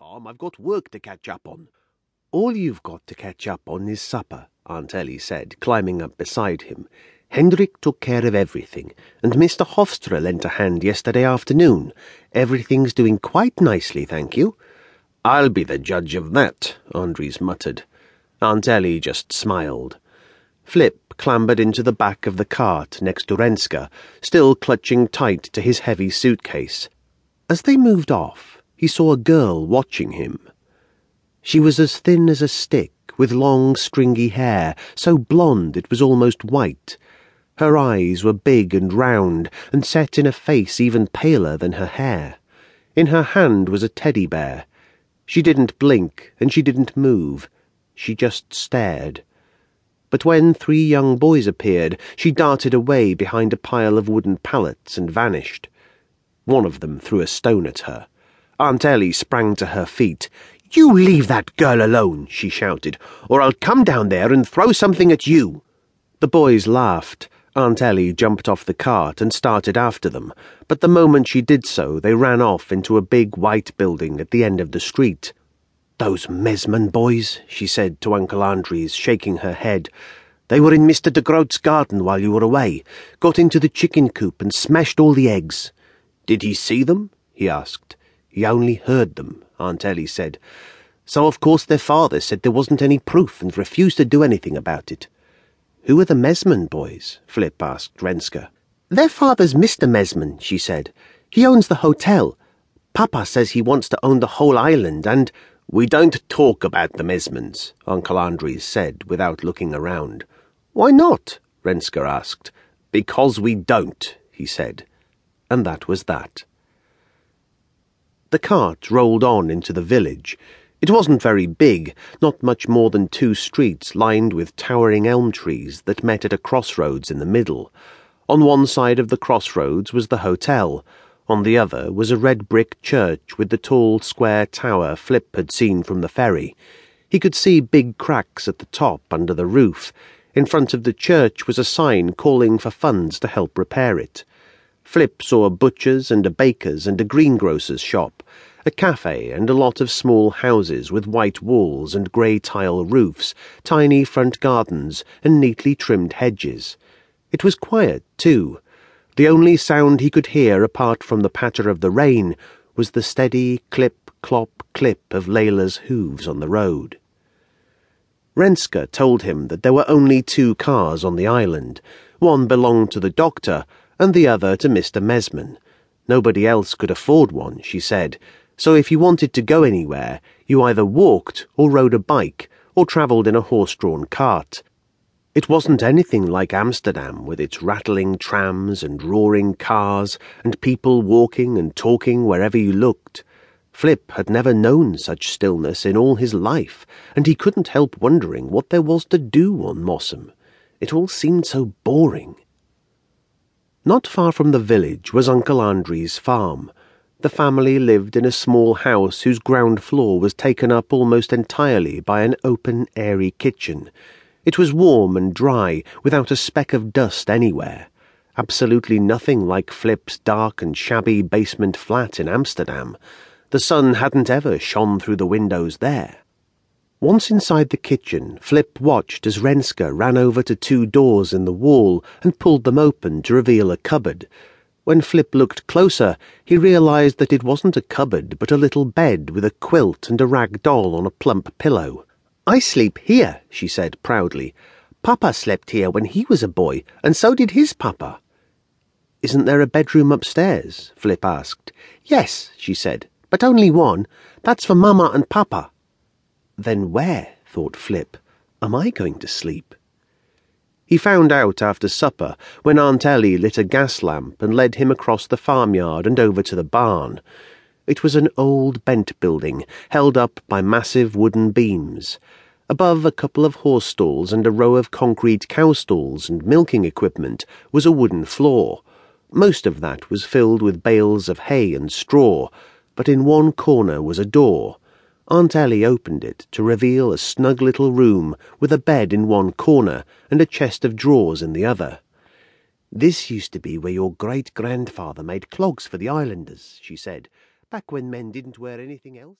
farm. I've got work to catch up on. All you've got to catch up on is supper, Aunt Ellie said, climbing up beside him. Hendrik took care of everything, and Mr. Hofstra lent a hand yesterday afternoon. Everything's doing quite nicely, thank you. I'll be the judge of that, Andries muttered. Aunt Ellie just smiled. Flip clambered into the back of the cart next to Renska, still clutching tight to his heavy suitcase. As they moved off, he saw a girl watching him. She was as thin as a stick, with long, stringy hair, so blonde it was almost white her eyes were big and round, and set in a face even paler than her hair. In her hand was a teddy bear. She didn't blink, and she didn't move. She just stared. But when three young boys appeared, she darted away behind a pile of wooden pallets and vanished. One of them threw a stone at her. Aunt Ellie sprang to her feet. You leave that girl alone, she shouted, or I'll come down there and throw something at you. The boys laughed. Aunt Ellie jumped off the cart and started after them, but the moment she did so, they ran off into a big white building at the end of the street. Those Mesman boys, she said to Uncle Andries, shaking her head. They were in Mr. de Groot's garden while you were away, got into the chicken coop and smashed all the eggs. Did he see them? he asked. He only heard them, Aunt Ellie said. So, of course, their father said there wasn't any proof and refused to do anything about it. Who are the Mesman boys? Flip asked Renska. Their father's Mr. Mesman, she said. He owns the hotel. Papa says he wants to own the whole island, and we don't talk about the Mesmans, Uncle Andries said without looking around. Why not? Renska asked. Because we don't, he said. And that was that. The cart rolled on into the village. It wasn't very big, not much more than two streets lined with towering elm trees that met at a crossroads in the middle. On one side of the crossroads was the hotel. On the other was a red brick church with the tall square tower Flip had seen from the ferry. He could see big cracks at the top under the roof. In front of the church was a sign calling for funds to help repair it. Flip saw a butcher's and a baker's and a greengrocer's shop a cafe and a lot of small houses with white walls and grey tile roofs, tiny front gardens, and neatly trimmed hedges. It was quiet, too. The only sound he could hear apart from the patter of the rain was the steady clip, clop, clip of Layla's hooves on the road. Renska told him that there were only two cars on the island. One belonged to the doctor, and the other to Mr. Mesman. Nobody else could afford one, she said, so if you wanted to go anywhere, you either walked or rode a bike or travelled in a horse-drawn cart. It wasn't anything like Amsterdam with its rattling trams and roaring cars and people walking and talking wherever you looked. Flip had never known such stillness in all his life, and he couldn't help wondering what there was to do on Mossum. It all seemed so boring. Not far from the village was Uncle Andries' farm, the family lived in a small house whose ground floor was taken up almost entirely by an open, airy kitchen. It was warm and dry, without a speck of dust anywhere. Absolutely nothing like Flip's dark and shabby basement flat in Amsterdam. The sun hadn't ever shone through the windows there. Once inside the kitchen, Flip watched as Renska ran over to two doors in the wall and pulled them open to reveal a cupboard. When Flip looked closer, he realized that it wasn't a cupboard, but a little bed with a quilt and a rag doll on a plump pillow. I sleep here, she said proudly. Papa slept here when he was a boy, and so did his papa. Isn't there a bedroom upstairs? Flip asked. Yes, she said, but only one. That's for Mamma and Papa. Then where, thought Flip, am I going to sleep? He found out after supper when Aunt Ellie lit a gas lamp and led him across the farmyard and over to the barn. It was an old bent building, held up by massive wooden beams. Above a couple of horse stalls and a row of concrete cow stalls and milking equipment was a wooden floor. Most of that was filled with bales of hay and straw, but in one corner was a door. Aunt Ellie opened it to reveal a snug little room with a bed in one corner and a chest of drawers in the other. This used to be where your great grandfather made clogs for the islanders, she said, back when men didn't wear anything else.